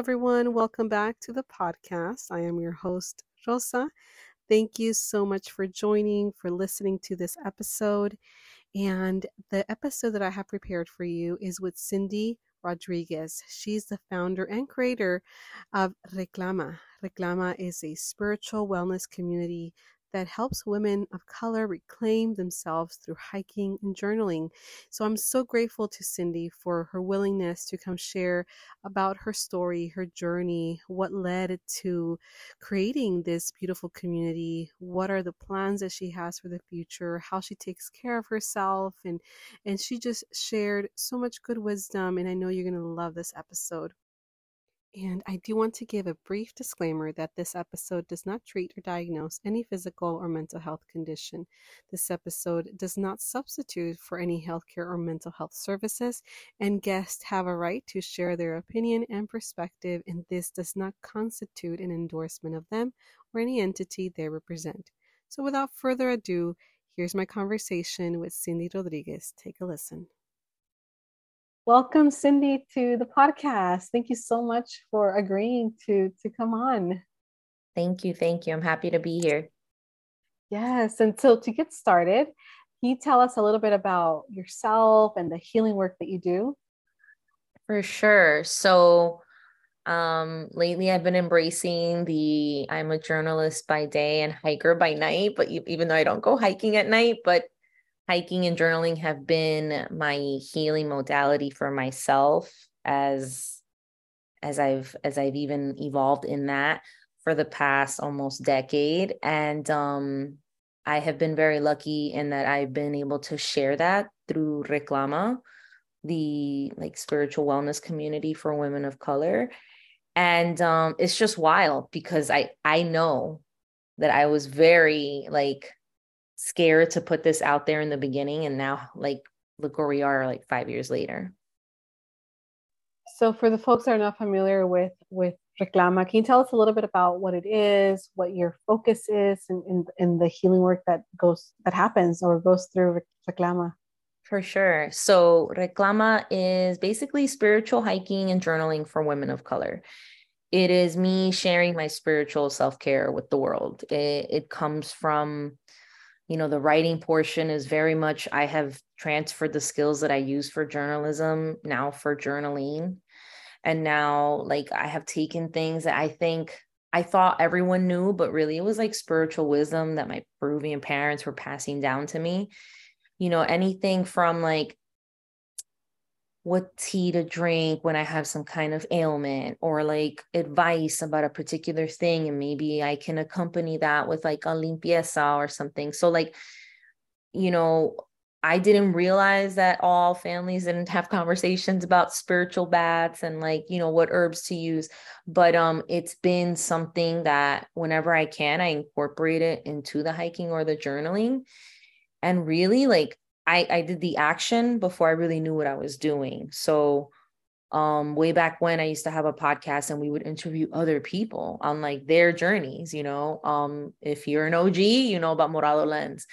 Everyone. Welcome back to the podcast. I am your host, Rosa. Thank you so much for joining, for listening to this episode. And the episode that I have prepared for you is with Cindy Rodriguez. She's the founder and creator of Reclama. Reclama is a spiritual wellness community that helps women of color reclaim themselves through hiking and journaling. So I'm so grateful to Cindy for her willingness to come share about her story, her journey, what led to creating this beautiful community, what are the plans that she has for the future, how she takes care of herself and and she just shared so much good wisdom and I know you're going to love this episode. And I do want to give a brief disclaimer that this episode does not treat or diagnose any physical or mental health condition. This episode does not substitute for any healthcare or mental health services, and guests have a right to share their opinion and perspective, and this does not constitute an endorsement of them or any entity they represent. So, without further ado, here's my conversation with Cindy Rodriguez. Take a listen. Welcome, Cindy, to the podcast. Thank you so much for agreeing to to come on. Thank you, thank you. I'm happy to be here. Yes, and so to get started, can you tell us a little bit about yourself and the healing work that you do? For sure. So, um, lately I've been embracing the I'm a journalist by day and hiker by night, but even though I don't go hiking at night, but hiking and journaling have been my healing modality for myself as as I've as I've even evolved in that for the past almost decade. And um I have been very lucky in that I've been able to share that through Reclama the like spiritual wellness community for women of color. And um it's just wild because I I know that I was very like scared to put this out there in the beginning and now like look where we are like five years later. So for the folks that are not familiar with with reclama can you tell us a little bit about what it is what your focus is in, in, in the healing work that goes that happens or goes through reclama? For sure. So reclama is basically spiritual hiking and journaling for women of color. It is me sharing my spiritual self-care with the world. It, it comes from you know the writing portion is very much i have transferred the skills that i use for journalism now for journaling. And now like i have taken things that i think i thought everyone knew but really it was like spiritual wisdom that my peruvian parents were passing down to me. You know anything from like what tea to drink when I have some kind of ailment or like advice about a particular thing. And maybe I can accompany that with like a limpieza or something. So, like, you know, I didn't realize that all families didn't have conversations about spiritual baths and like, you know, what herbs to use. But um it's been something that whenever I can, I incorporate it into the hiking or the journaling. And really like I, I did the action before I really knew what I was doing. So um way back when I used to have a podcast and we would interview other people on like their journeys, you know. Um if you're an OG, you know about Morado Lens.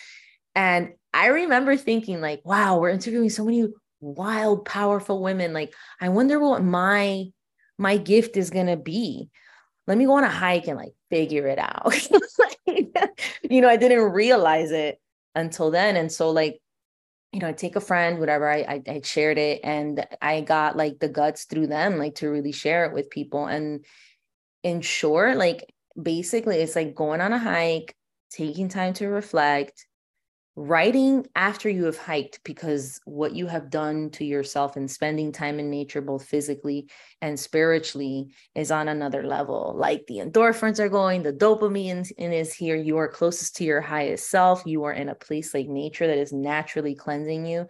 And I remember thinking like, wow, we're interviewing so many wild powerful women like I wonder what my my gift is going to be. Let me go on a hike and like figure it out. you know, I didn't realize it until then and so like you know, take a friend, whatever, I, I, I shared it and I got like the guts through them, like to really share it with people. And in short, like basically it's like going on a hike, taking time to reflect, writing after you have hiked because what you have done to yourself and spending time in nature both physically and spiritually is on another level. Like the endorphins are going the dopamine is here you are closest to your highest self you are in a place like nature that is naturally cleansing you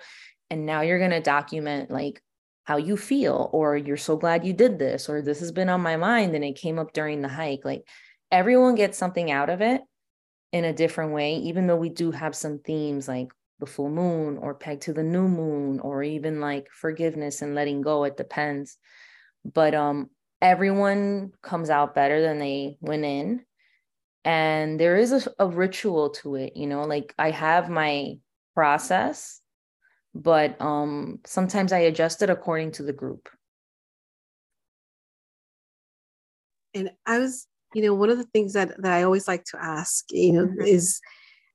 and now you're going to document like how you feel or you're so glad you did this or this has been on my mind and it came up during the hike. Like everyone gets something out of it in a different way, even though we do have some themes like the full moon or peg to the new moon or even like forgiveness and letting go. It depends. But um everyone comes out better than they went in. And there is a, a ritual to it, you know, like I have my process, but um sometimes I adjust it according to the group. And I was you know one of the things that, that i always like to ask you know mm-hmm. is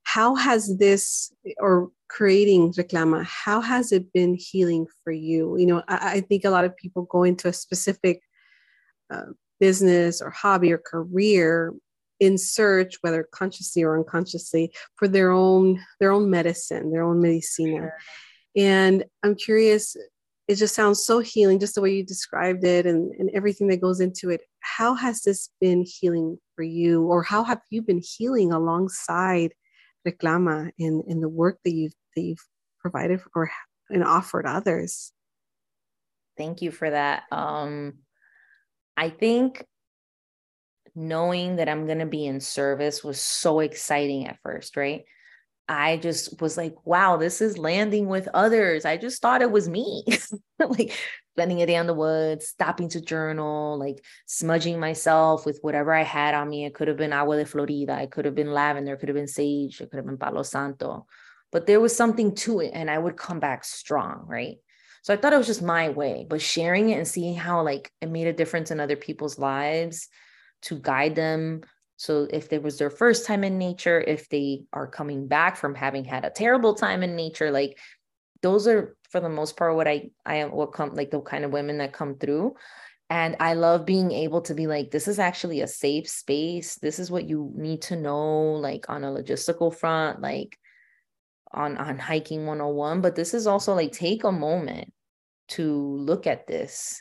how has this or creating reclama how has it been healing for you you know i, I think a lot of people go into a specific uh, business or hobby or career in search whether consciously or unconsciously for their own their own medicine their own medicina sure. and i'm curious it just sounds so healing just the way you described it and, and everything that goes into it. How has this been healing for you or how have you been healing alongside reclama in, in the work that you've that you've provided or and offered others? Thank you for that. Um i think knowing that i'm going to be in service was so exciting at first right I just was like, wow, this is landing with others. I just thought it was me. like spending a day in the woods, stopping to journal, like smudging myself with whatever I had on me. It could have been agua de Florida, it could have been lavender, it could have been sage, it could have been palo santo. But there was something to it, and I would come back strong, right? So I thought it was just my way, but sharing it and seeing how like it made a difference in other people's lives to guide them so if it was their first time in nature, if they are coming back from having had a terrible time in nature, like those are for the most part what I I am what come like the kind of women that come through. And I love being able to be like, this is actually a safe space. This is what you need to know, like on a logistical front, like on on hiking 101. But this is also like take a moment to look at this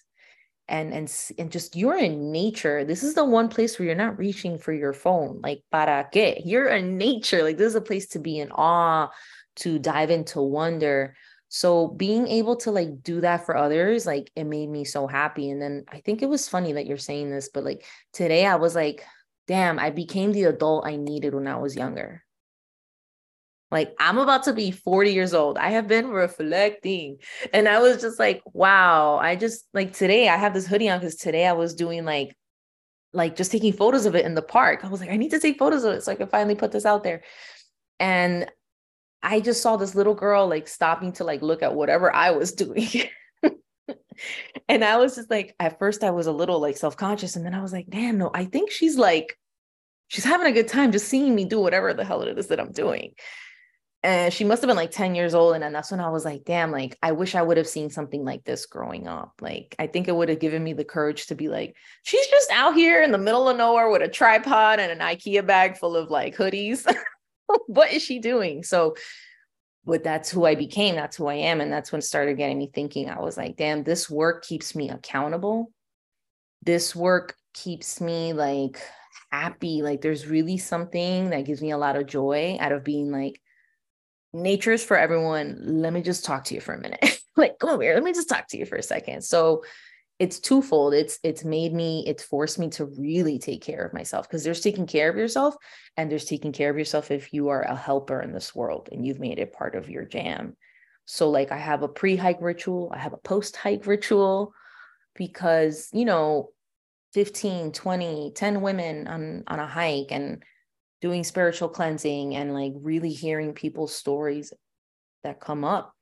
and and and just you're in nature. This is the one place where you're not reaching for your phone. Like para qué? You're in nature. Like this is a place to be in awe to dive into wonder. So being able to like do that for others like it made me so happy. And then i think it was funny that you're saying this but like today i was like damn i became the adult i needed when i was younger like, I'm about to be 40 years old. I have been reflecting. And I was just like, wow. I just like today I have this hoodie on because today I was doing like, like just taking photos of it in the park. I was like, I need to take photos of it so I can finally put this out there. And I just saw this little girl like stopping to like look at whatever I was doing. and I was just like, at first I was a little like self-conscious. And then I was like, damn, no, I think she's like, she's having a good time just seeing me do whatever the hell it is that I'm doing and she must have been like 10 years old and then that's when i was like damn like i wish i would have seen something like this growing up. Like i think it would have given me the courage to be like she's just out here in the middle of nowhere with a tripod and an ikea bag full of like hoodies. What is she doing? So but that's who i became that's who i am and that's when started getting me thinking. I was like damn this work keeps me accountable. This work keeps me like happy. Like there's really something that gives me a lot of joy out of being like nature is for everyone. Let me just talk to you for a minute. like, come over here. Let me just talk to you for a second. So it's twofold. It's it's made me, it's forced me to really take care of myself because there's taking care of yourself and there's taking care of yourself if you are a helper in this world and you've made it part of your jam. So like I have a pre-hike ritual, I have a post-hike ritual because, you know, 15, 20, 10 women on on a hike and doing spiritual cleansing and like really hearing people's stories that come up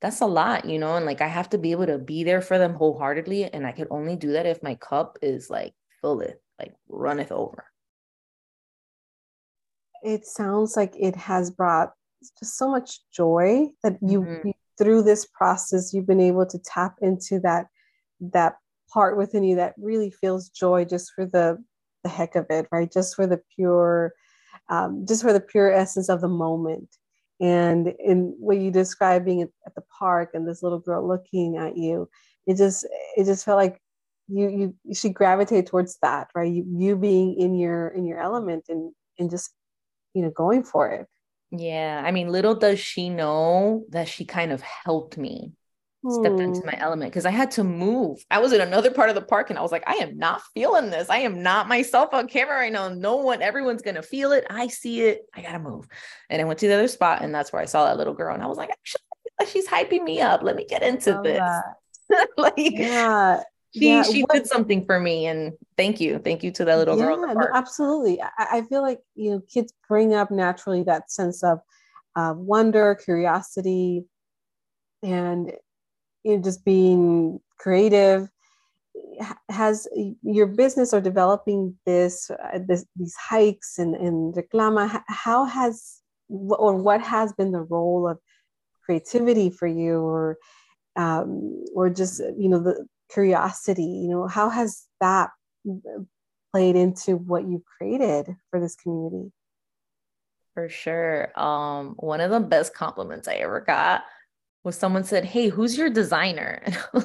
that's a lot you know and like i have to be able to be there for them wholeheartedly and i could only do that if my cup is like fulleth like runneth over it sounds like it has brought just so much joy that you, mm-hmm. you through this process you've been able to tap into that that part within you that really feels joy just for the the heck of it right just for the pure um, just for the pure essence of the moment. And in what you described being at, at the park and this little girl looking at you it just it just felt like you you, you should gravitate towards that right? You, you being in your in your element and and just you know going for it. Yeah i mean little does she know that she kind of helped me step into my element because I had to move. I was in another part of the park and I was like, I am not feeling this. I am not myself on camera right now. No one, everyone's gonna feel it. I see it. I gotta move. And I went to the other spot and that's where I saw that little girl. And I was like, she's hyping me up. Let me get into this. like yeah. She, yeah. she what, did something for me and thank you thank you to that little yeah, girl no, absolutely I, I feel like you know kids bring up naturally that sense of uh, wonder curiosity and you know, just being creative. Has your business or developing this, uh, this these hikes and, and reclama. How has or what has been the role of creativity for you or um, or just you know the curiosity? You know how has that played into what you've created for this community? For sure. Um one of the best compliments i ever got was someone said, Hey, who's your designer?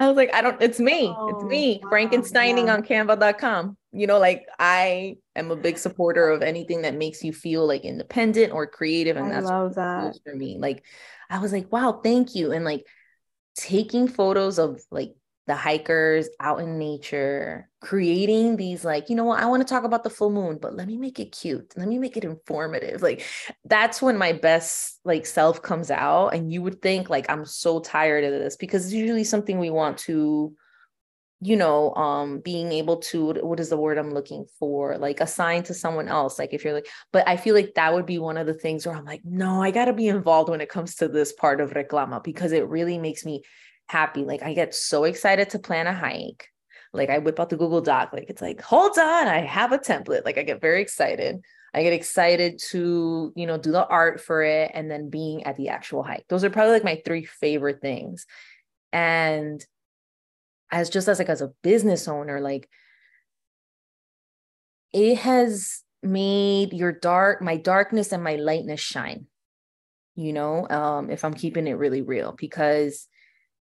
I was like, I don't, it's me. Oh, it's me, wow, Frankensteining yeah. on canva.com. You know, like I am a big supporter of anything that makes you feel like independent or creative. And I that's love that for me. Like, I was like, wow, thank you. And like taking photos of like the hikers out in nature, creating these like, you know what, I want to talk about the full moon, but let me make it cute. Let me make it informative. Like that's when my best like self comes out. And you would think like I'm so tired of this because it's usually something we want to, you know, um, being able to what is the word I'm looking for? Like assign to someone else. Like if you're like, but I feel like that would be one of the things where I'm like, no, I gotta be involved when it comes to this part of reclama because it really makes me happy. Like I get so excited to plan a hike. Like I whip out the Google Doc. Like it's like, hold on, I have a template. Like I get very excited. I get excited to, you know, do the art for it and then being at the actual hike. Those are probably like my three favorite things. And as just as like as a business owner, like it has made your dark, my darkness and my lightness shine, you know, um, if I'm keeping it really real, because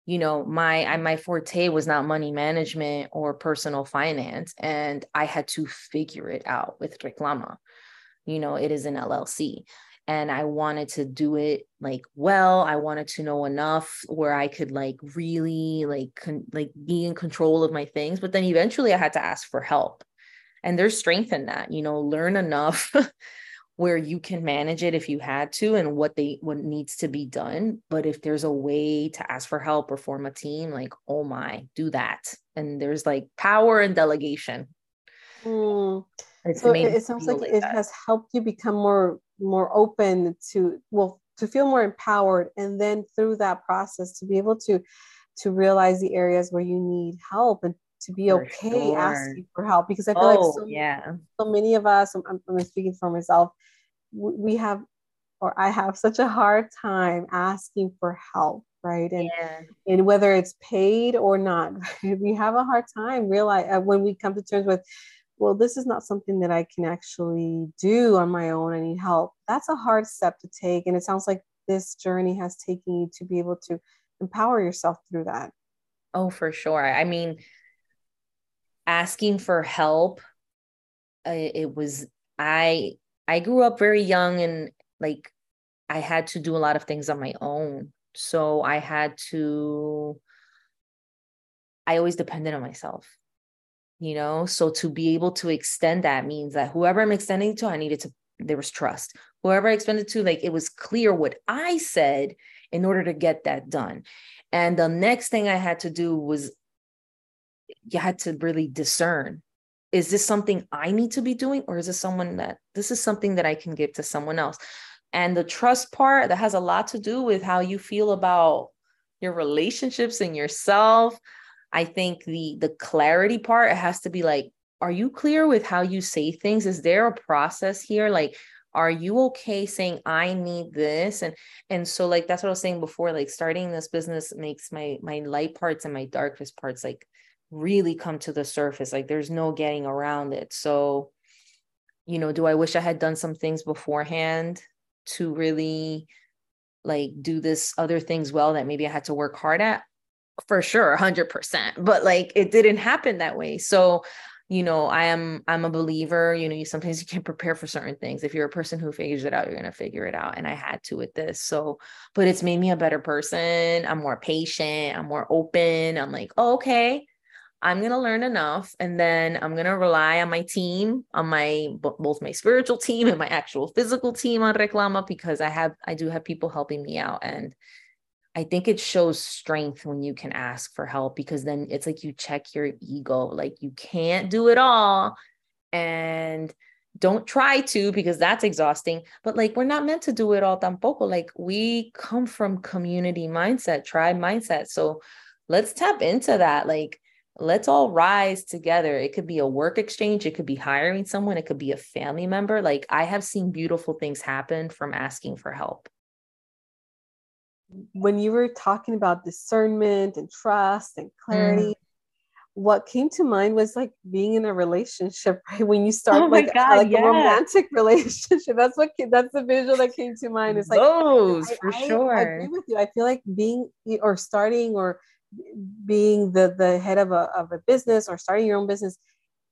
you know my I, my forte was not money management or personal finance and i had to figure it out with reclama. You know it is an llc and i wanted to do it like well i wanted to know enough where i could like really like con- like be in control of my things but then eventually i had to ask for help and there's strength in that you know learn enough where you can manage it if you had to and what they what needs to be done but if there's a way to ask for help or form a team like oh my do that and there's like power and delegation mm. so it, it sounds like, like it that. has helped you become more more open to well to feel more empowered and then through that process to be able to to realize the areas where you need help and to be for okay sure. asking for help because I feel oh, like so, yeah. so many of us, I'm, I'm speaking for myself, we have, or I have such a hard time asking for help, right? And, yeah. and whether it's paid or not, we have a hard time realize uh, when we come to terms with, well, this is not something that I can actually do on my own. I need help. That's a hard step to take. And it sounds like this journey has taken you to be able to empower yourself through that. Oh, for sure. I mean, asking for help uh, it was i i grew up very young and like i had to do a lot of things on my own. So i had to i always depended on myself you know? So to be able to extend that means that whoever i'm extending to i needed to there was trust. Whoever i extended to like it was clear what i said in order to get that done. And the next thing i had to do was you had to really discern is this something I need to be doing, or is this someone that this is something that I can give to someone else? And the trust part that has a lot to do with how you feel about your relationships and yourself. I think the the clarity part it has to be like, are you clear with how you say things? Is there a process here? Like, are you okay saying I need this? And and so like that's what I was saying before. Like starting this business makes my my light parts and my darkest parts like really come to the surface like there's no getting around it so you know, do I wish I had done some things beforehand to really like do this other things well that maybe I had to work hard at? For sure, 100%. But like it didn't happen that way. So you know i am i'm a believer you know you sometimes you can't prepare for certain things if you're a person who figures it out you're going to figure it out and i had to with this so but it's made me a better person i'm more patient i'm more open i'm like oh, okay i'm going to learn enough and then i'm going to rely on my team on my both my spiritual team and my actual physical team on reclama because i have i do have people helping me out and I think it shows strength when you can ask for help because then it's like you check your ego. Like you can't do it all. And don't try to because that's exhausting. But like we're not meant to do it all tampoco. Like we come from community mindset, tribe mindset. So let's tap into that. Like let's all rise together. It could be a work exchange, it could be hiring someone, it could be a family member. Like I have seen beautiful things happen from asking for help when you were talking about discernment and trust and clarity, mm. what came to mind was like being in a relationship, right? When you start oh like, God, like yeah. a romantic relationship. That's what that's the visual that came to mind. It's like those I, for I, sure. I agree with you. I feel like being or starting or being the the head of a of a business or starting your own business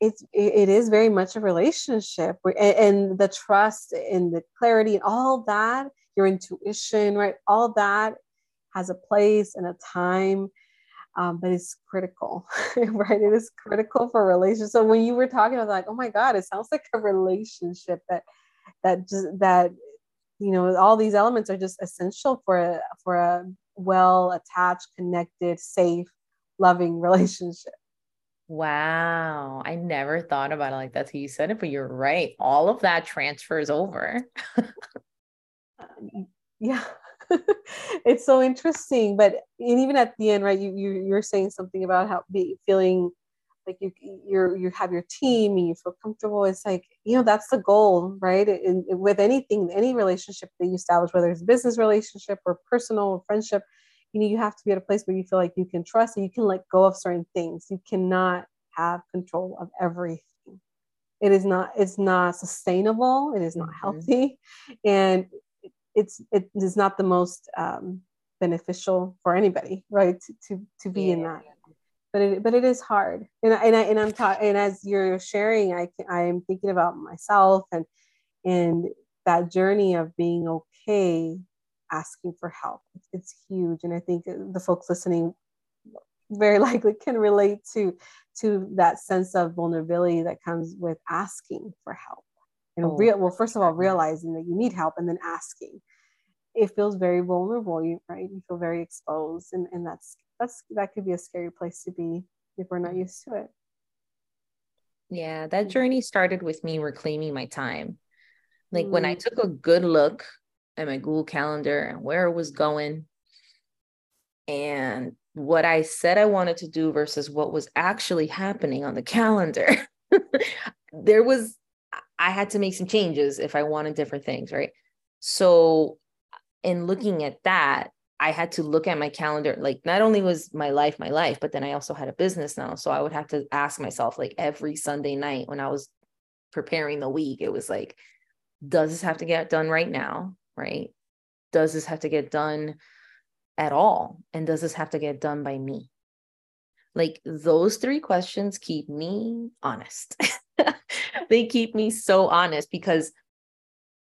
it's it is very much a relationship and, the trust and the clarity and all that your intuition, right? All that has a place and a time, um, but it's critical, right? It is critical for relationships. So when you were talking about like, oh my God, it sounds like a relationship that that just that you know all these elements are just essential for a for a well attached, connected, safe, loving relationship. Wow. I never thought about it like that. So you said it, but you're right. All of that transfers over. Um, yeah it's so interesting but and even at the end right you, you you're saying something about how be feeling like you you're you have your team and you feel comfortable it's like you know that's the goal right and with anything any relationship that you establish whether it's a business relationship or personal or friendship you know you have to be at a place where you feel like you can trust and you can let go of certain things you cannot have control of everything it is not it's not sustainable it is not mm-hmm. healthy and it's it is not the most um, beneficial for anybody, right? To to, to be yeah. in that, but it but it is hard, and and I and I'm ta- and as you're sharing, I I'm thinking about myself and and that journey of being okay asking for help. It's huge, and I think the folks listening very likely can relate to to that sense of vulnerability that comes with asking for help. And oh, real well first of all realizing that you need help and then asking. It feels very vulnerable you right? You feel very exposed and, and that's that's that could be a scary place to be if we're not used to it yeah that journey started with me reclaiming my time like mm. when i mm. took a good look at my google calendar and where it was going and what i said i wanted to do versus what was actually happening on the calendar there was I had to make some changes if I wanted different things, right? So, in looking at that, I had to look at my calendar. Like, not only was my life my life, but then I also had a business now. So, I would have to ask myself, like, every Sunday night when I was preparing the week, it was like, does this have to get done right now? Right? Does this have to get done at all? And does this have to get done by me? Like, those three questions keep me honest. they keep me so honest because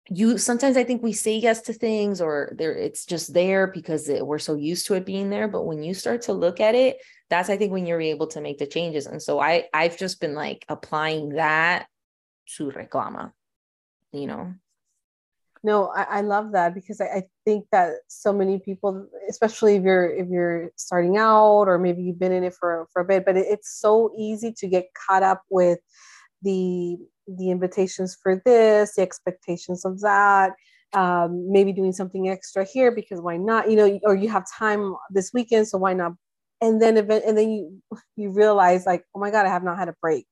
you sometimes I think we say yes to things or there it's just there because it, we're so used to it being there. But when you start to look at it, that's I think when you're able to make the changes. And so I I've just been like applying that to reclama, you know. No, I, I love that because I, I think that so many people, especially if you're if you're starting out or maybe you've been in it for for a bit, but it, it's so easy to get caught up with the the invitations for this, the expectations of that, um, maybe doing something extra here because why not? You know, or you have time this weekend, so why not? And then event, and then you you realize like, oh my god, I have not had a break,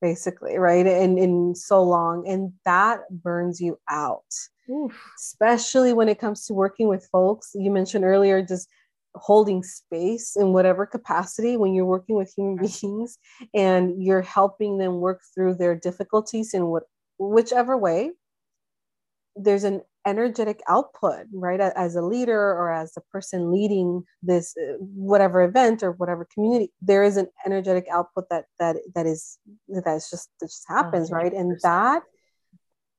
basically, right? And in so long, and that burns you out. Oof. Especially when it comes to working with folks. You mentioned earlier, just holding space in whatever capacity when you're working with human beings and you're helping them work through their difficulties in what whichever way there's an energetic output right as a leader or as the person leading this uh, whatever event or whatever community there is an energetic output that that that is that's just that just happens right? And that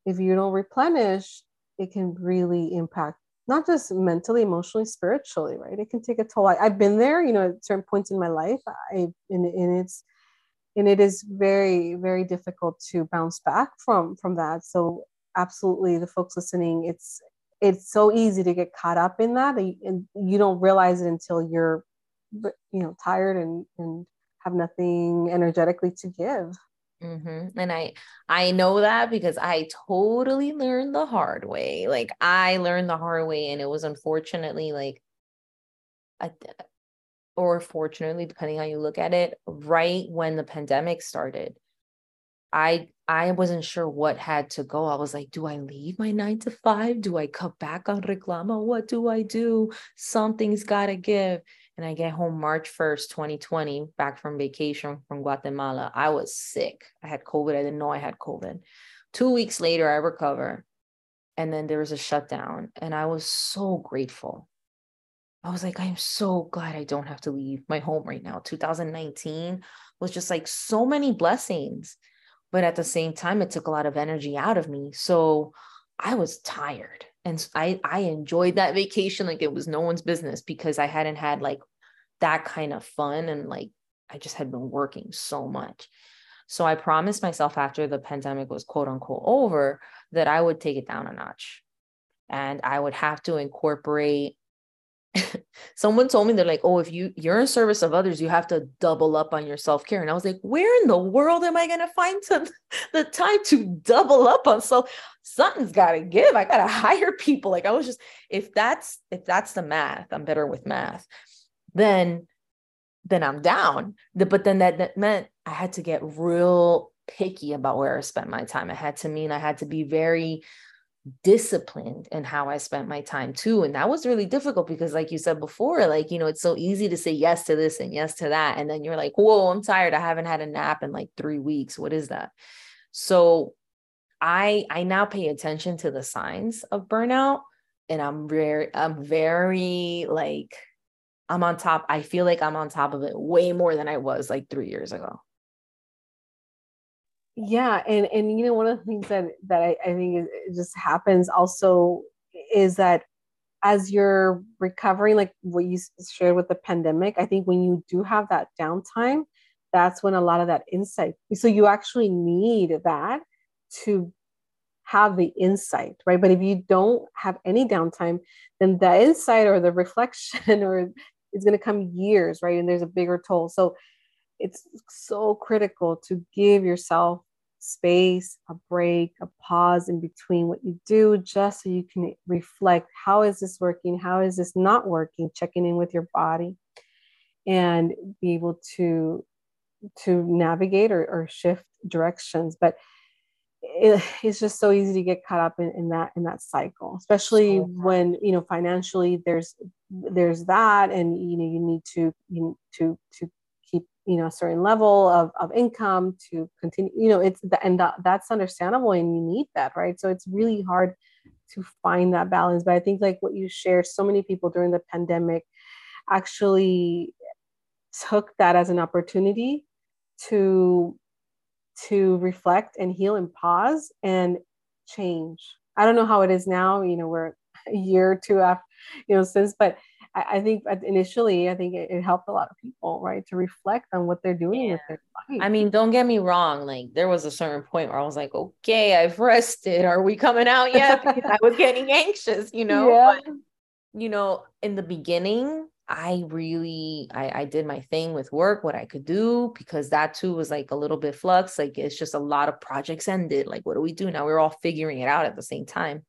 if you don't replenish it can really impact not just mentally emotionally spiritually right? It can take a toll. I, have been there you know at certain points in my life i and, and it's and it is very very difficult to bounce back from from that. So absolutely the folks listening it's it's so easy to get caught up in that and you don't realize it until you're you know tired and and have nothing energetically to give mm-hmm. and i i know that because i totally learned the hard way like i learned the hard way and it was unfortunately like a, or fortunately depending how you look at it right when the pandemic started I I wasn't sure what had to go. I was like, do I leave my nine to five? Do I cut back on reclama? What do I do? Something's gotta give. And I get home March 1st, 2020, back from vacation from Guatemala. I was sick. I had COVID. I didn't know I had COVID. Two weeks later, I recover. And then there was a shutdown. And I was so grateful. I was like, I'm so glad I don't have to leave my home right now. 2019 was just like so many blessings but at the same time it took a lot of energy out of me so i was tired and i i enjoyed that vacation like it was no one's business because i hadn't had like that kind of fun and like i just had been working so much so i promised myself after the pandemic was quote unquote over that i would take it down a notch and i would have to incorporate someone told me they're like, oh, if you you're in service of others, you have to double up on your self care. And I was like, where in the world am I find to, the time to double up on self? Something's got to give. I gotta hire people. Like I was just, if that's if that's the math, I'm better with math. Then then I'm down. But then that, that meant I had to get real picky about where I spent my time. It had to mean I had to be very disciplined in how I spent my time too. And that was really difficult because, like you said before, like, you know, it's so easy to say yes to this and yes to that. And then you're like, whoa, I'm tired. I haven't had a nap in like three weeks. What is that? So I I now pay attention to the signs of burnout and I'm very, I'm very like I'm on top. I feel like I'm on top of it way more than I was like three years ago yeah and and you know one of the things that that i, I think is, just happens also is that as you're recovering like what you shared with the pandemic i think when you do have that downtime that's when a lot of that insight so you actually need that to have the insight right but if you don't have any downtime then the insight or the reflection or is going to come years right and there's a bigger toll so it's so critical to give yourself space, a break, a pause in between what you do, just so you can reflect how is this working? How is this not working? Checking in with your body and be able to to navigate or, or shift directions. But it, it's just so easy to get caught up in, in that in that cycle, especially when you know financially there's there's that, and you know you need to you to to keep you know a certain level of, of income to continue you know it's the, and that, that's understandable and you need that right? So it's really hard to find that balance but i think like what you shared so many people during the pandemic actually took that as an opportunity to to reflect and heal and pause and change i don't know how it is now you know we're a year or two after you know since but I, I think initially, I think it, it, helped a lot of people, right, to reflect on what they're doing yeah. with their life. I mean, don't get me wrong. Like there was a certain point where I was like, okay, I've rested. Are we coming out yet? Because I was getting anxious, you know. Yeah. But, you know, in the beginning, I really I, I did my thing with work, what I could do, because that too was like a little bit flux. Like it's just a lot of projects ended. Like, what do we do now? We we're all figuring it out at the same time.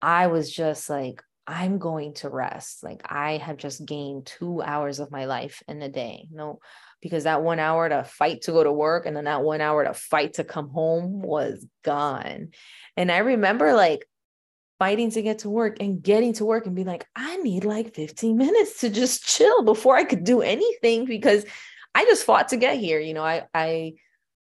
I was just like, I'm going to rest. Like I have just gained two hours of my life in a day. No, because that one hour to fight to go to work and then that one hour to fight to come home was gone. And I remember like fighting to get to work and getting to work and be like, I need like 15 minutes to just chill before I could do anything because I just fought to get here. You know, I I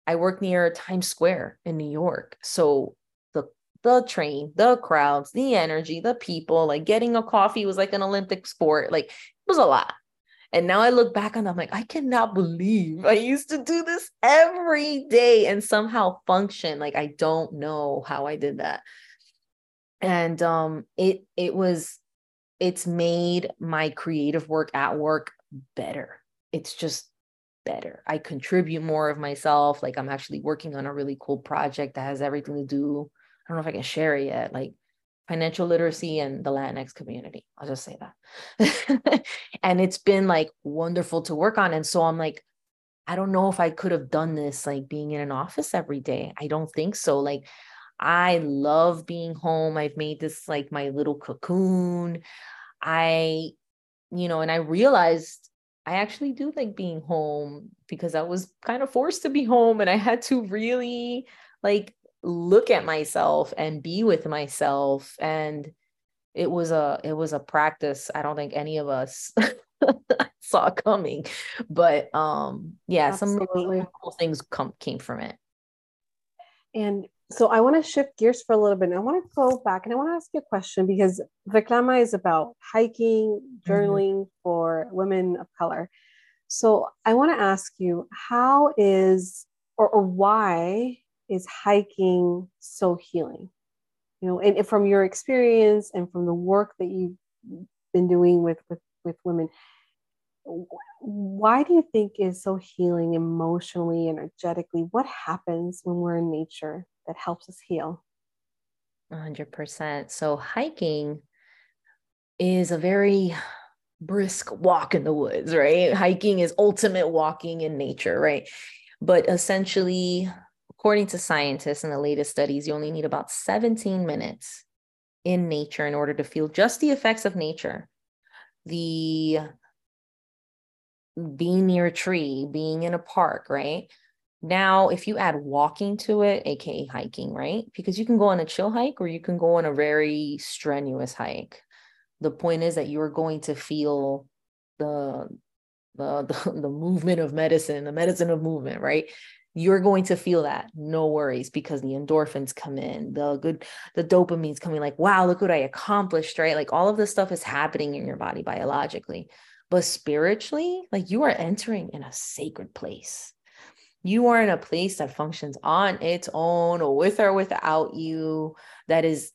I work near Times Square in New York. So the the train, the crowds, the energy, the people, like getting a coffee was like an Olympic sport. Like it was a lot. And now I look back on I'm like, I cannot believe I used to do this every day and somehow function. Like I don't know how I did that. And um it it was it's made my creative work at work better. It's just better. I contribute more of myself. Like I'm actually working on a really cool project that has everything to do. I don't know if I can share it yet. Like financial literacy and the Latinx community. I'll just say that. and it's been like wonderful to work on. And so I'm like, I don't know if I could have done this like being in an office every day. I don't think so. Like, I love being home. I've made this like my little cocoon. I, you know, and I realized I actually do like being home because I was kind of forced to be home and I had to really like look at myself and be with myself and it was a it was a practice i don't think any of us saw coming but um yeah Absolutely. some really cool things come came from it and so i want to shift gears for a little bit i want to go back and i want to ask you a question because reclama is about hiking mm-hmm. journaling mm-hmm. for women of color so i want to ask you how is or, or why is hiking so healing? You know, and, and from your experience and from the work that you've been doing with with with women, why do you think is so healing emotionally, energetically? What happens when we're in nature that helps us heal? 100%. So, hiking is a very brisk walk in the woods, right? Hiking is ultimate walking in nature, right? But essentially, According to scientists in the latest studies, you only need about 17 minutes in nature in order to feel just the effects of nature. The being near a tree, being in a park, right? Now, if you add walking to it, aka hiking, right? Because you can go on a chill hike or you can go on a very strenuous hike. The point is that you're going to feel the the, the, the movement of medicine, the medicine of movement, right? you're going to feel that no worries because the endorphins come in the good the dopamine's coming like wow look what i accomplished right like all of this stuff is happening in your body biologically but spiritually like you are entering in a sacred place you are in a place that functions on its own or with or without you that is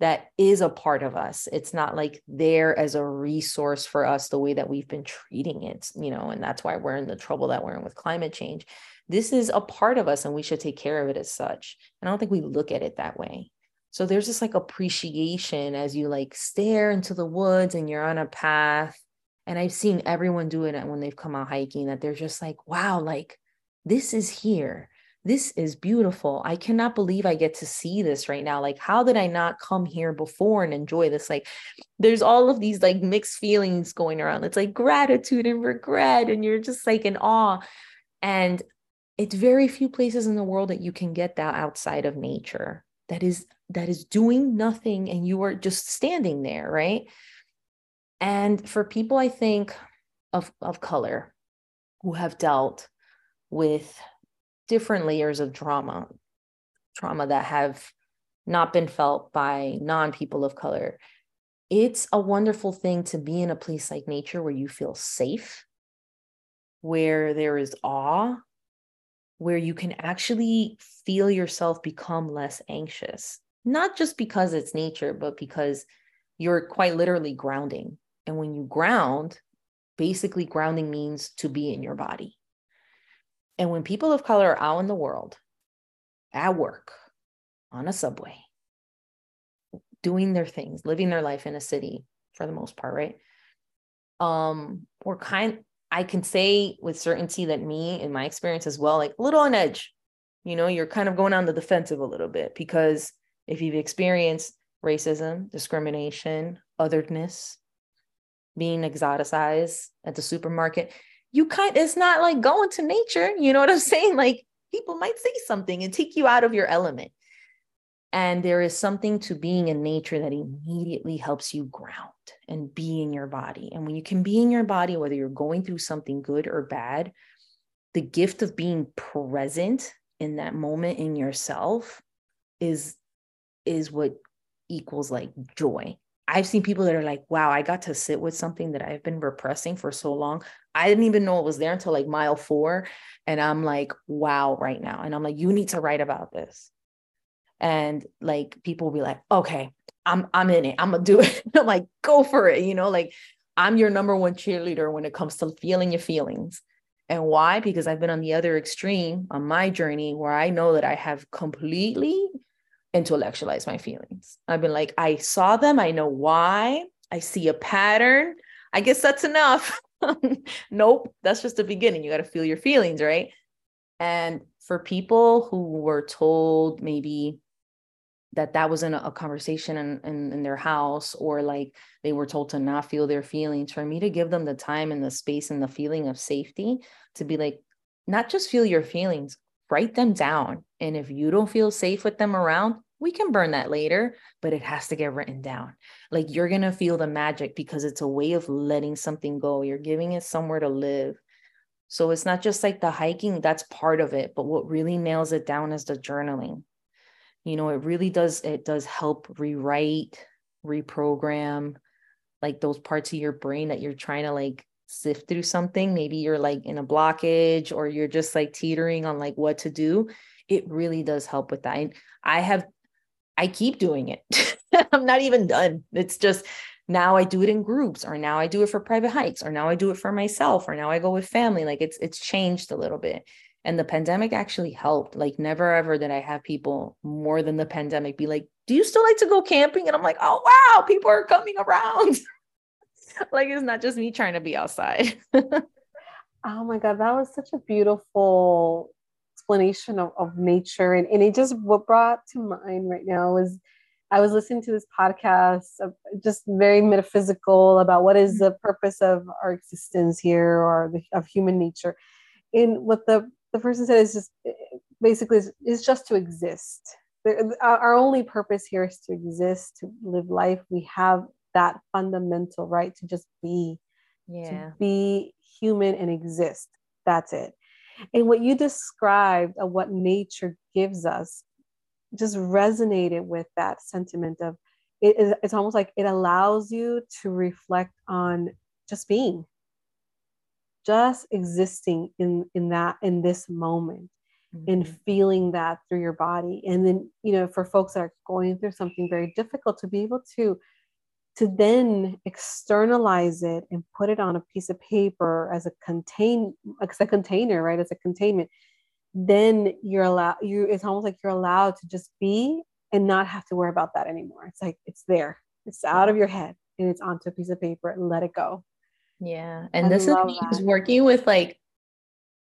that is a part of us it's not like there as a resource for us the way that we've been treating it you know and that's why we're in the trouble that we're in with climate change this is a part of us and we should take care of it as such. And I don't think we look at it that way. So there's this like appreciation as you like stare into the woods and you're on a path. And I've seen everyone do it when they've come out hiking that they're just like, wow, like this is here. This is beautiful. I cannot believe I get to see this right now. Like, how did I not come here before and enjoy this? Like, there's all of these like mixed feelings going around. It's like gratitude and regret, and you're just like in awe. And it's very few places in the world that you can get that outside of nature that is that is doing nothing and you are just standing there right and for people i think of of color who have dealt with different layers of trauma trauma that have not been felt by non people of color it's a wonderful thing to be in a place like nature where you feel safe where there is awe where you can actually feel yourself become less anxious, not just because it's nature, but because you're quite literally grounding. And when you ground, basically grounding means to be in your body. And when people of color are out in the world, at work, on a subway, doing their things, living their life in a city for the most part, right? Um, we're kind I can say with certainty that me, in my experience as well, like a little on edge. You know, you're kind of going on the defensive a little bit because if you've experienced racism, discrimination, otherness, being exoticized at the supermarket, you kind it's not like going to nature. You know what I'm saying? Like people might say something and take you out of your element. And there is something to being in nature that immediately helps you ground and be in your body. And when you can be in your body, whether you're going through something good or bad, the gift of being present in that moment in yourself is is what equals like joy I've seen people that are like, wow, I got to sit with something that I've been repressing for so long. I didn't even know it was there until like mile four. And I'm like, wow, right now. And I'm like, you need to write about this. And like people will be like, okay, I'm I'm in it. I'm gonna do it. I'm like, go for it. You know, like I'm your number one cheerleader when it comes to feeling your feelings. And why? Because I've been on the other extreme on my journey where I know that I have completely intellectualize my feelings. I've been like, I saw them, I know why, I see a pattern. I guess that's enough. nope, that's just the beginning. You got to feel your feelings, right? And for people who were told maybe that that wasn't a conversation in, in, in, their house or like they were told to not feel their feelings for me to give them the time and the space and the feeling of safety to be like not just feel your feelings write them down. And if you don't feel safe with them around, we can burn that later, but it has to get written down. Like you're going to feel the magic because it's a way of letting something go. You're giving it somewhere to live. So it's not just like the hiking, that's part of it, but what really nails it down is the journaling. You know, it really does it does help rewrite, reprogram like those parts of your brain that you're trying to like sift through something, maybe you're like in a blockage or you're just like teetering on like what to do, it really does help with that. And I have, I keep doing it. I'm not even done. It's just now I do it in groups or now I do it for private hikes or now I do it for myself or now I go with family. Like it's, it's changed a little bit. And the pandemic actually helped. Like never ever did I have people more than the pandemic be like, do you still like to go camping? And I'm like, oh wow, people are coming around. like it's not just me trying to be outside. oh my God, that was such a beautiful explanation of, of nature. And, and it just what brought to mind right now was I was listening to this podcast, of just very metaphysical about what is mm-hmm. the purpose of our existence here or the, of human nature. And what the, the person said is just basically is, is just to exist. Our only purpose here is to exist, to live life. We have that fundamental right to just be yeah. to be human and exist. That's it. And what you described of what nature gives us just resonated with that sentiment of it, it's almost like it allows you to reflect on just being just existing in in that in this moment mm-hmm. and feeling that through your body. And then you know for folks that are going through something very difficult to be able to to then externalize it and put it on a piece of paper as a contain as a container right as a containment then you're allowed you it's almost like you're allowed to just be and not have to worry about that anymore. It's like it's there. It's out of your head and it's onto a piece of paper and let it go. Yeah. And I this is me working with like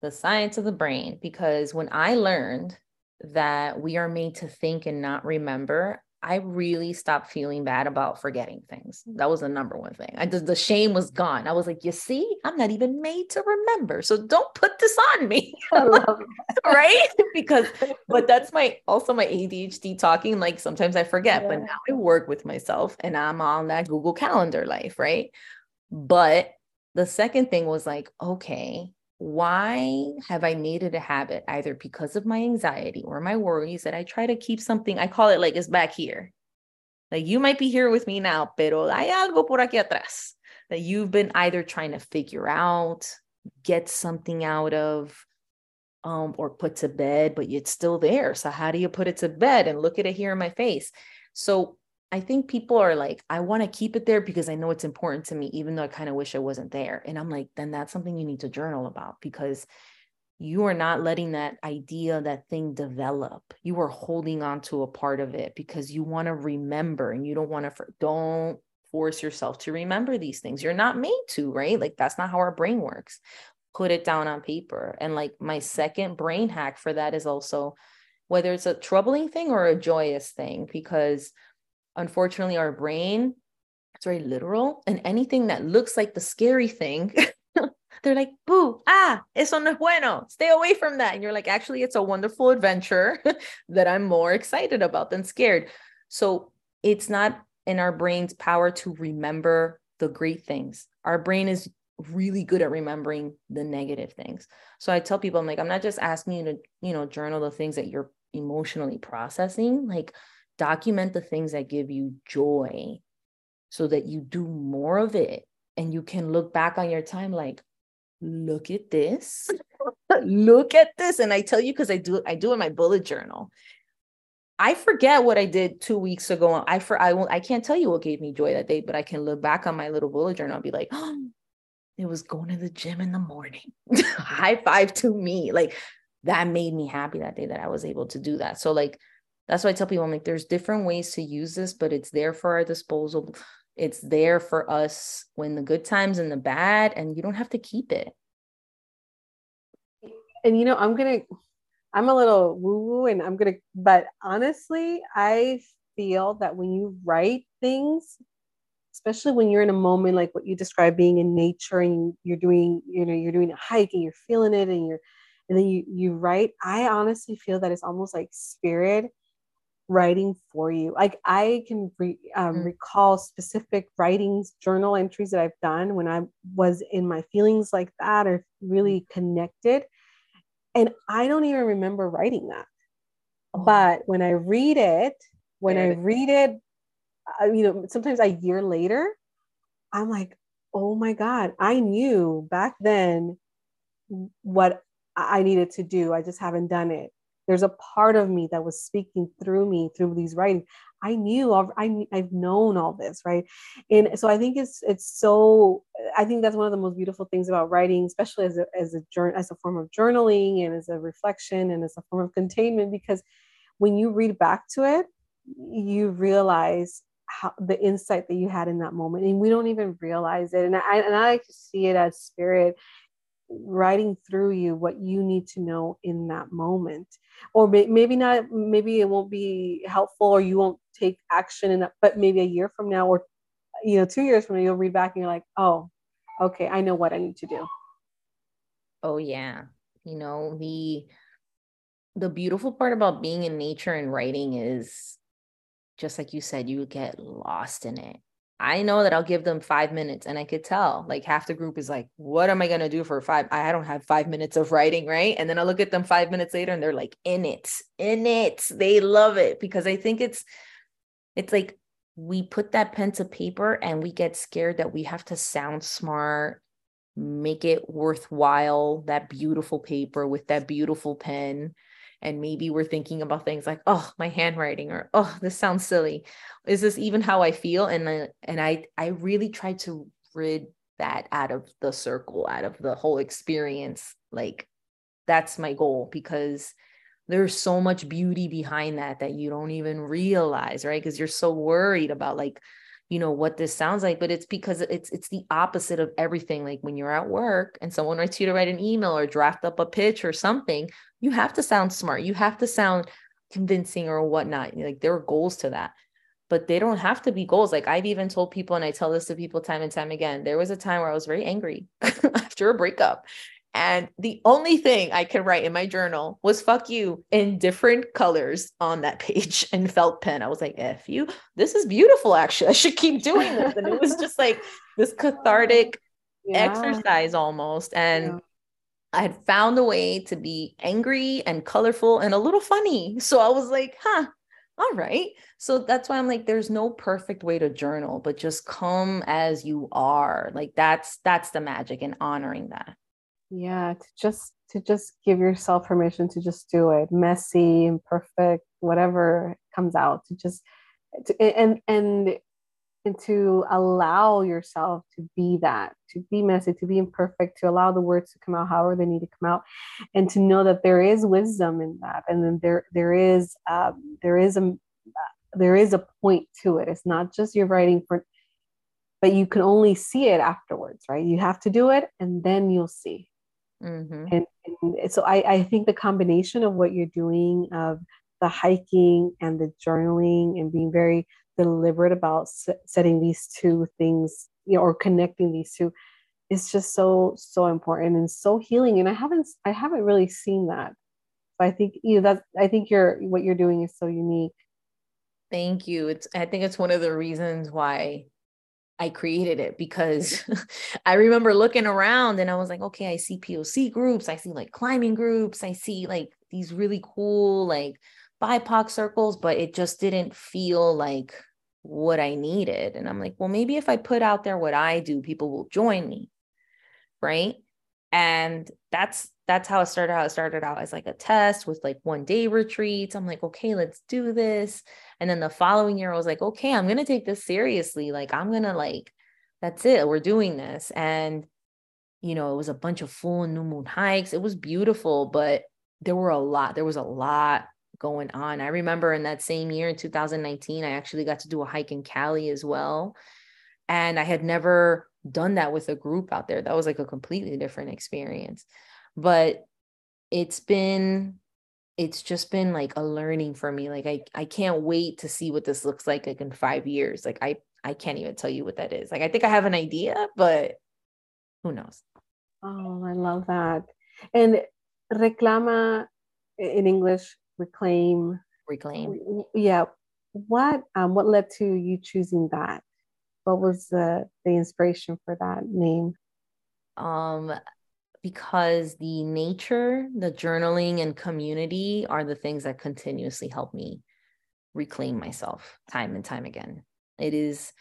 the science of the brain because when i learned that we are made to think and not remember I really stopped feeling bad about forgetting things. That was the number one thing. I just the shame was gone. I was like, you see, I'm not even made to remember. So don't put this on me. right? because but that's my also my ADHD talking. Like sometimes I forget, yeah. but now I work with myself and I'm on that Google Calendar life, right? But the second thing was like, okay, why have I made it a habit, either because of my anxiety or my worries, that I try to keep something, I call it like it's back here. Like you might be here with me now, pero hay algo por aquí atrás that you've been either trying to figure out, get something out of, um, or put to bed, but it's still there. So how do you put it to bed and look at it here in my face? So I think people are like, I want to keep it there because I know it's important to me, even though I kind of wish it wasn't there. And I'm like, then that's something you need to journal about because you are not letting that idea, that thing develop. You are holding on to a part of it because you want to remember and you don't want to, don't force yourself to remember these things. You're not made to, right? Like that's not how our brain works. Put it down on paper. And like my second brain hack for that is also whether it's a troubling thing or a joyous thing, because unfortunately our brain it's very literal and anything that looks like the scary thing they're like boo ah eso no es bueno. Stay away from that. And you're like actually it's a wonderful adventure that i'm more excited about than scared. So it's not in our brain's power to remember the great things. Our brain is really good at remembering the negative things. So I tell people, I'm like, I'm not just asking you to, you know, journal the things that you're emotionally processing, like document the things that give you joy so that you do more of it and you can look back on your time like, look at this. look at this. And I tell you, because I do, I do it in my bullet journal. I forget what I did two weeks ago. I for I won't I can't tell you what gave me joy that day, but I can look back on my little bullet journal and be like, oh, it was going to the gym in the morning. High five to me. Like that made me happy that day that I was able to do that. So like that's why I tell people I'm like there's different ways to use this, but it's there for our disposal. It's there for us when the good times and the bad, and you don't have to keep it. And you know, I'm gonna I'm a little woo woo and I'm gonna but honestly, I feel that when you write things especially when you're in a moment like what you describe being in nature and you're doing you know you're doing a hike and you're feeling it and you're and then you you write i honestly feel that it's almost like spirit writing for you like i can re, um, mm. recall specific writings journal entries that i've done when i was in my feelings like that or really mm. connected and i don't even remember writing that oh. but when i read it when i read it you know, sometimes a year later, I'm like, oh my God, I knew back then what I needed to do. I just haven't done it. There's a part of me that was speaking through me through these writings. I knew I, I've known all this, right? And so I think it's it's so. I think that's one of the most beautiful things about writing, especially as a as a as a form of journaling and as a reflection and as a form of containment. Because when you read back to it, you realize how the insight that you had in that moment and we don't even realize it and i and i like to see it as spirit writing through you what you need to know in that moment. Or maybe not maybe it won't be helpful or you won't take action in that but maybe a year from now or you know two years from now you'll read back and you're like oh okay i know what i need to do. Oh yeah. You know the the beautiful part about being in nature and writing is just like you said, you get lost in it. I know that I'll give them five minutes and I could tell like half the group is like, what am I going to do for five? I don't have five minutes of writing, right? And then I look at them five minutes later and they're like, in it, in it. They love it because I think it's, it's like we put that pen to paper and we get scared that we have to sound smart, make it worthwhile, that beautiful paper with that beautiful pen and maybe we're thinking about things like oh my handwriting or oh this sounds silly. Is this even how i feel? And I, and i i really try to rid that out of the circle out of the whole experience like that's my goal because there's so much beauty behind that that you don't even realize right? Because you're so worried about like you know what this sounds like but it's because it's it's the opposite of everything. Like when you're at work and someone writes you to write an email or draft up a pitch or something you have to sound smart. You have to sound convincing or whatnot. Like there are goals to that but they don't have to be goals. Like i've even told people and i tell this to people time and time again there was a time where i was very angry after a breakup and the only thing I could write in my journal was fuck you in different colors on that page and felt pen. I was like, F you. This is beautiful, actually. I should keep doing this. And it was just like this oh, cathartic yeah. exercise almost. And yeah. I had found a way to be angry and colorful and a little funny. So I was like, huh, all right. So that's why I'm like, there's no perfect way to journal, but just come as you are. Like that's that's the magic and honoring that yeah to just to just give yourself permission to just do it. Messy imperfect whatever comes out to just to, and and and to allow yourself to be that to be messy to be imperfect to allow the words to come out however they need to come out and to know that there is wisdom in that and then there there is um, there is a there is a point to it. It's not just you're writing for but you can only see it afterwards right? You have to do it and then you'll see Mm-hmm. And, and, so I, I think the combination of what you're doing of the hiking and the journaling and being very deliberate about setting these two things you know or connecting these two is just so so important and so healing. And i haven't i haven't really seen that. So i think you know that i think you're what you're doing is so unique. Thank you. It's i think it's one of the reasons why I created it because I remember looking around and I was like, okay, I see POC groups, I see like climbing groups, I see like these really cool like BIPOC circles, but it just didn't feel like what I needed. And I'm like, well, maybe if I put out there what I do, people will join me. Right. And that's that's how it started out. It started out as like a test with like one day retreats. I'm like, okay, let's do this. And then the following year, I was like, okay, I'm gonna take this seriously. Like, I'm gonna like, that's it. We're doing this. And you know, it was a bunch of full new moon hikes. It was beautiful, but there were a lot, there was a lot going on. I remember in that same year in 2019, I actually got to do a hike in Cali as well. And I had never done that with a group out there. That was like a completely different experience but it's been it's just been like a learning for me like i i can't wait to see what this looks like like in 5 years like i i can't even tell you what that is like i think i have an idea but who knows? Oh i love that. And reclama in english reclaim. Reclaim. Yeah. What um what led to you choosing that? What was the the inspiration for that name? Um because the nature, the journaling, and community are the things that continuously help me reclaim myself time and time again. It is,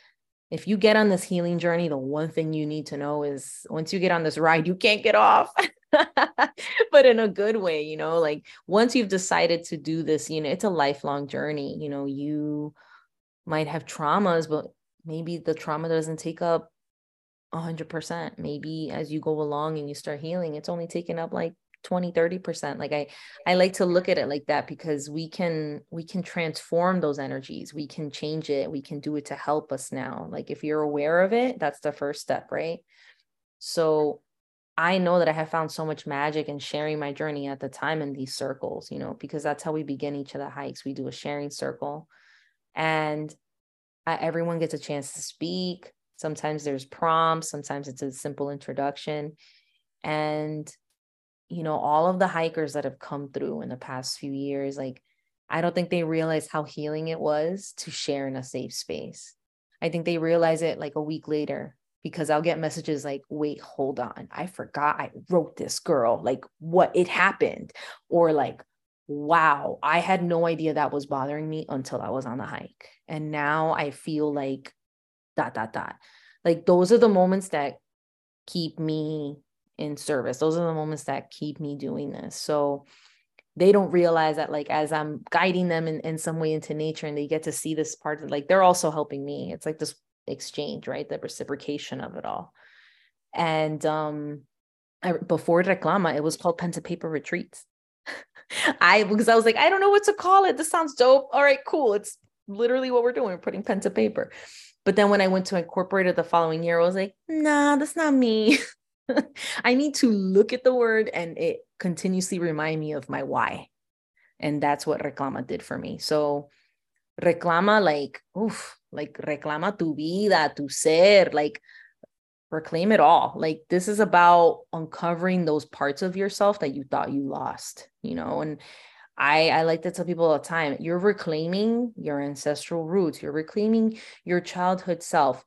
if you get on this healing journey, the one thing you need to know is once you get on this ride, you can't get off. but in a good way, you know, like once you've decided to do this, you know, it's a lifelong journey. You know, you might have traumas, but maybe the trauma doesn't take up 100% maybe as you go along and you start healing it's only taking up like 20 30% like i i like to look at it like that because we can we can transform those energies we can change it we can do it to help us now like if you're aware of it that's the first step right? So i know that i have found so much magic in sharing my journey at the time in these circles you know because that's how we begin each of the hikes we do a sharing circle and uh, everyone gets a chance to speak Sometimes there's prompts, sometimes it's a simple introduction. And, you know, all of the hikers that have come through in the past few years, like, I don't think they realize how healing it was to share in a safe space. I think they realize it like a week later because I'll get messages like, wait, hold on. I forgot I wrote this girl, like what it happened. Or like, wow, I had no idea that was bothering me until I was on the hike. And now I feel like dot dot dot. Like those are the moments that keep me in service. Those are the moments that keep me doing this. So they don't realize that like as i'm guiding them in, in some way into nature and they get to see this part of like they're also helping me. It's like this exchange right? The reciprocation of it all. And um I, before reclama it was called pen to paper retreats. I because i was like i don't know what to call it. This sounds dope. All right cool. It's literally what we're doing. We're putting pen to paper but then when I went to incorporate it the following year, I was like, nah, that's not me. I need to look at the word and it continuously remind me of my why. And that's what reclama did for me. So reclama like, oof, like reclama tu vida, tu ser, like reclaim it all. Like this is about uncovering those parts of yourself that you thought you lost, you know, and I, I like to tell people all the time you're reclaiming your ancestral roots, you're reclaiming your childhood self.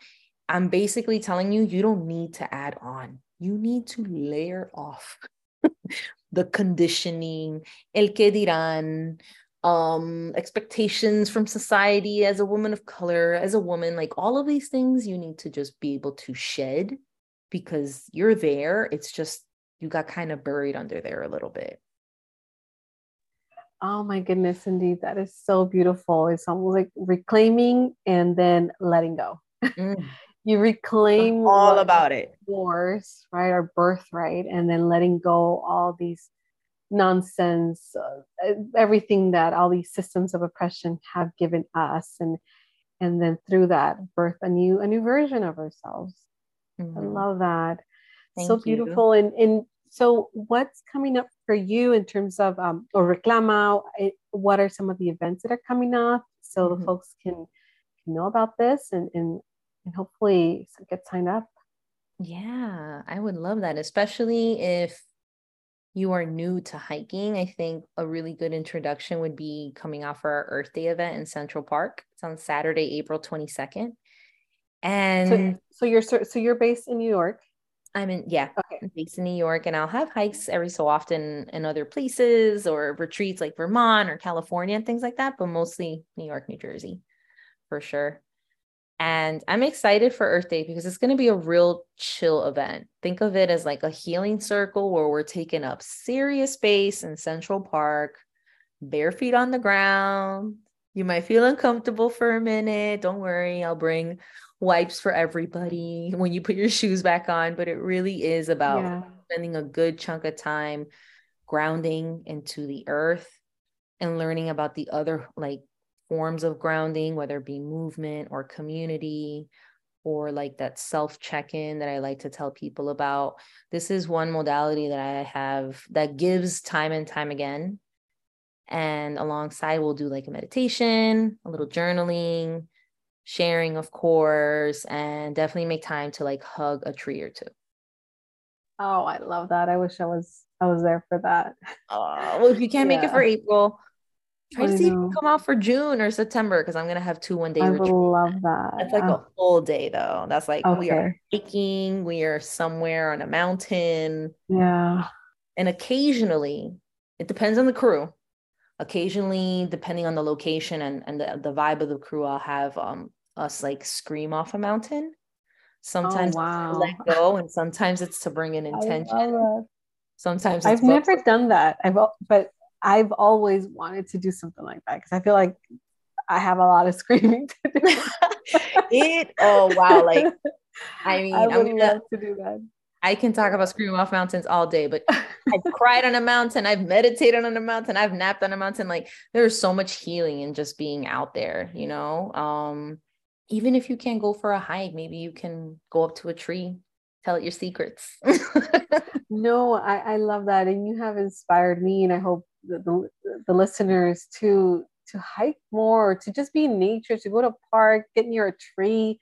I'm basically telling you, you don't need to add on, you need to layer off the conditioning, el que dirán, um, expectations from society as a woman of color, as a woman, like all of these things you need to just be able to shed because you're there. It's just you got kind of buried under there a little bit. Oh my goodness, indeed. That is so beautiful. It's almost like reclaiming and then letting go. Mm. you reclaim all about it. Yours, right? Our birthright, and then letting go all these nonsense, uh, everything that all these systems of oppression have given us, and and then through that birth a new a new version of ourselves. Mm-hmm. I love that. Thank so beautiful. You. And and so what's coming up for you in terms of um, or reclama eh, what are some of the events that are coming up so mm-hmm. the folks can, can know about this and, and and hopefully get signed up yeah i would love that especially if you are new to hiking i think a really good introduction would be coming out for our earth day event in central park it's on saturday april 22nd And so, so you're so you're based in New York. I'm in yeah, okay. I'm based in New York, and I'll have hikes every so often in other places or retreats like Vermont or California and things like that, but mostly New York, New Jersey, for sure. And I'm excited for Earth Day because it's going to be a real chill event. Think of it as like a healing circle where we're taking up serious space in Central Park, bare feet on the ground. You might feel uncomfortable for a minute. Don't worry, I'll bring wipes for everybody when you put your shoes back on. But it really is about yeah. spending a good chunk of time grounding into the earth and learning about the other like forms of grounding, whether it be movement or community or like that self check in that I like to tell people about. This is one modality that I have that gives time and time again. And alongside, we'll do like a meditation, a little journaling, sharing, of course, and definitely make time to like hug a tree or two. Oh, I love that. I wish I was I was there for that. Oh, well, if you can't yeah. make it for April, Try to see if you come out for June or September because I'm gonna have two one day. I would love that. That's like uh, a full day though. That's like okay. we are hiking, we are somewhere on a mountain. Yeah. And occasionally, it depends on the crew. Occasionally, depending on the location and, and the, the vibe of the crew, I'll have um us like scream off a mountain. Oh, sometimes oh, wow. let go, and sometimes it's to bring in intention. Sometimes I've never done that. I've but I've always wanted to do something like that because I feel like I have a lot of screaming to do. it oh wow, like I mean I would love to do that. I can talk about screaming off mountains all day, but I've cried on a mountain, I've meditated on a mountain, I've napped on a mountain. Like there's so much healing in just being out there, you know. Um, even if you can't go for a hike, maybe you can go up to a tree, tell it your secrets. no, I, I love that. And you have inspired me, and I hope the, the, the listeners to to hike more, to just be in nature, to go to a park, get near a tree,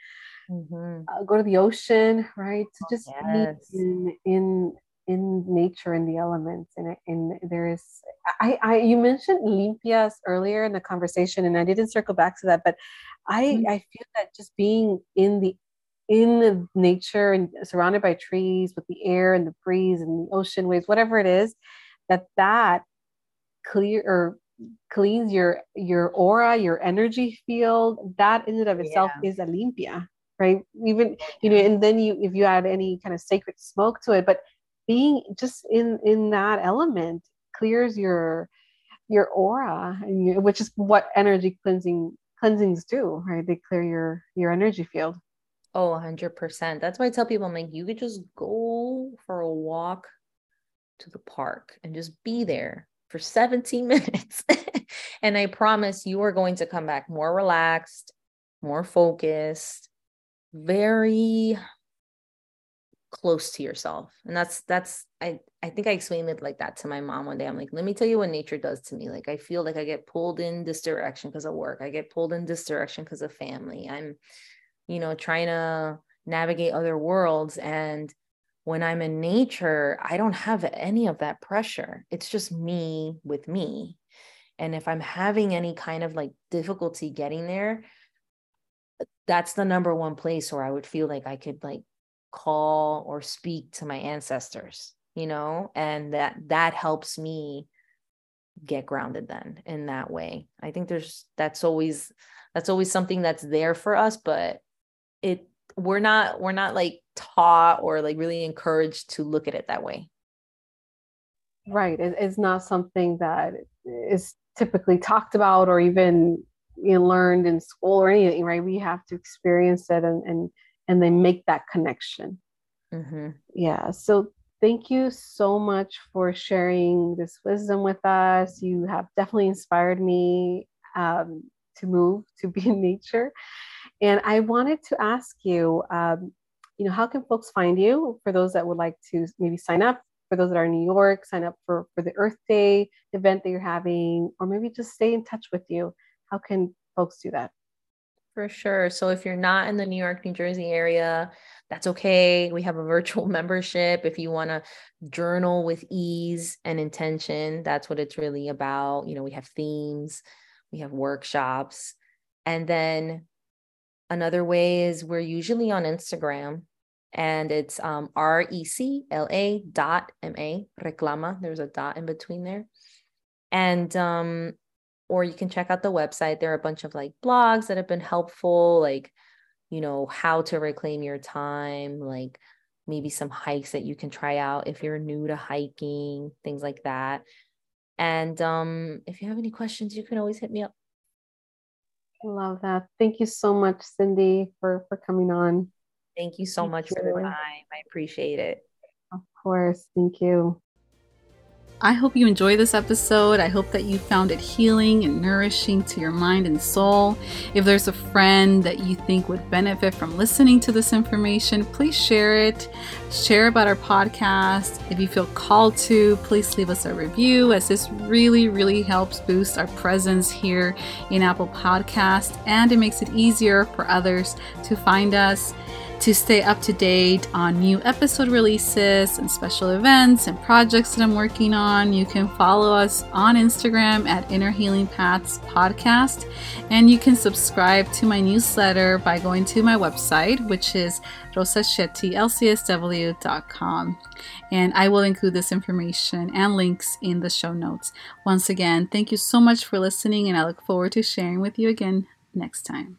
mm-hmm. uh, go to the ocean, right? To just yes. be in, in in nature in the elements and and there is I, I you mentioned limpias earlier in the conversation and I didn't circle back to that but I mm-hmm. I feel that just being in the in the nature and surrounded by trees with the air and the breeze and the ocean waves whatever it is that that clear or cleans your your aura your energy field that in and of itself yeah. is a limpia right? Even you know and then you if you add any kind of sacred smoke to it but being just in in that element clears your your aura and you, which is what energy cleansing cleansings do right? They clear your your energy field. Oh 100% that's why i tell people i'm like you could just go for a walk to the park and just be there for 17 minutes. and I promise you are going to come back more relaxed, more focused, very close to yourself. And that's that's I I think I explained it like that to my mom one day. I'm like, let me tell you what nature does to me. Like I feel like I get pulled in this direction because of work. I get pulled in this direction because of family. I'm, you know, trying to navigate other worlds and when I'm in nature, I don't have any of that pressure. It's just me with me. And if I'm having any kind of like difficulty getting there, that's the number one place where I would feel like I could like call or speak to my ancestors, you know, and that that helps me get grounded then in that way. I think there's that's always that's always something that's there for us, but it we're not we're not like taught or like really encouraged to look at it that way. Right. It's not something that is typically talked about or even you know, learned in school or anything right we have to experience it and and and then make that connection mm-hmm. yeah so thank you so much for sharing this wisdom with us you have definitely inspired me um, to move to be in nature and I wanted to ask you, um, you know, how can folks find you for those that would like to maybe sign up? For those that are in New York, sign up for, for the Earth Day event that you're having, or maybe just stay in touch with you. How can folks do that? For sure. So if you're not in the New York, New Jersey area, that's okay. We have a virtual membership. If you want to journal with ease and intention, that's what it's really about. You know, we have themes, we have workshops. And then Another way is we're usually on Instagram and it's um, R E C L A dot M A, reclama. There's a dot in between there. And, um, or you can check out the website. There are a bunch of like blogs that have been helpful, like, you know, how to reclaim your time, like maybe some hikes that you can try out if you're new to hiking, things like that. And um, if you have any questions, you can always hit me up. Love that. Thank you so much, Cindy, for for coming on. Thank you so Thank much you. for the time. I appreciate it. Of course. Thank you. I hope you enjoy this episode. I hope that you found it healing and nourishing to your mind and soul. If there's a friend that you think would benefit from listening to this information, please share it. Share about our podcast. If you feel called to, please leave us a review, as this really, really helps boost our presence here in Apple Podcast and it makes it easier for others to find us to stay up to date on new episode releases and special events and projects that I'm working on, you can follow us on Instagram at Inner Healing Paths Podcast. And you can subscribe to my newsletter by going to my website, which is rosashettylcsw.com. And I will include this information and links in the show notes. Once again, thank you so much for listening, and I look forward to sharing with you again next time.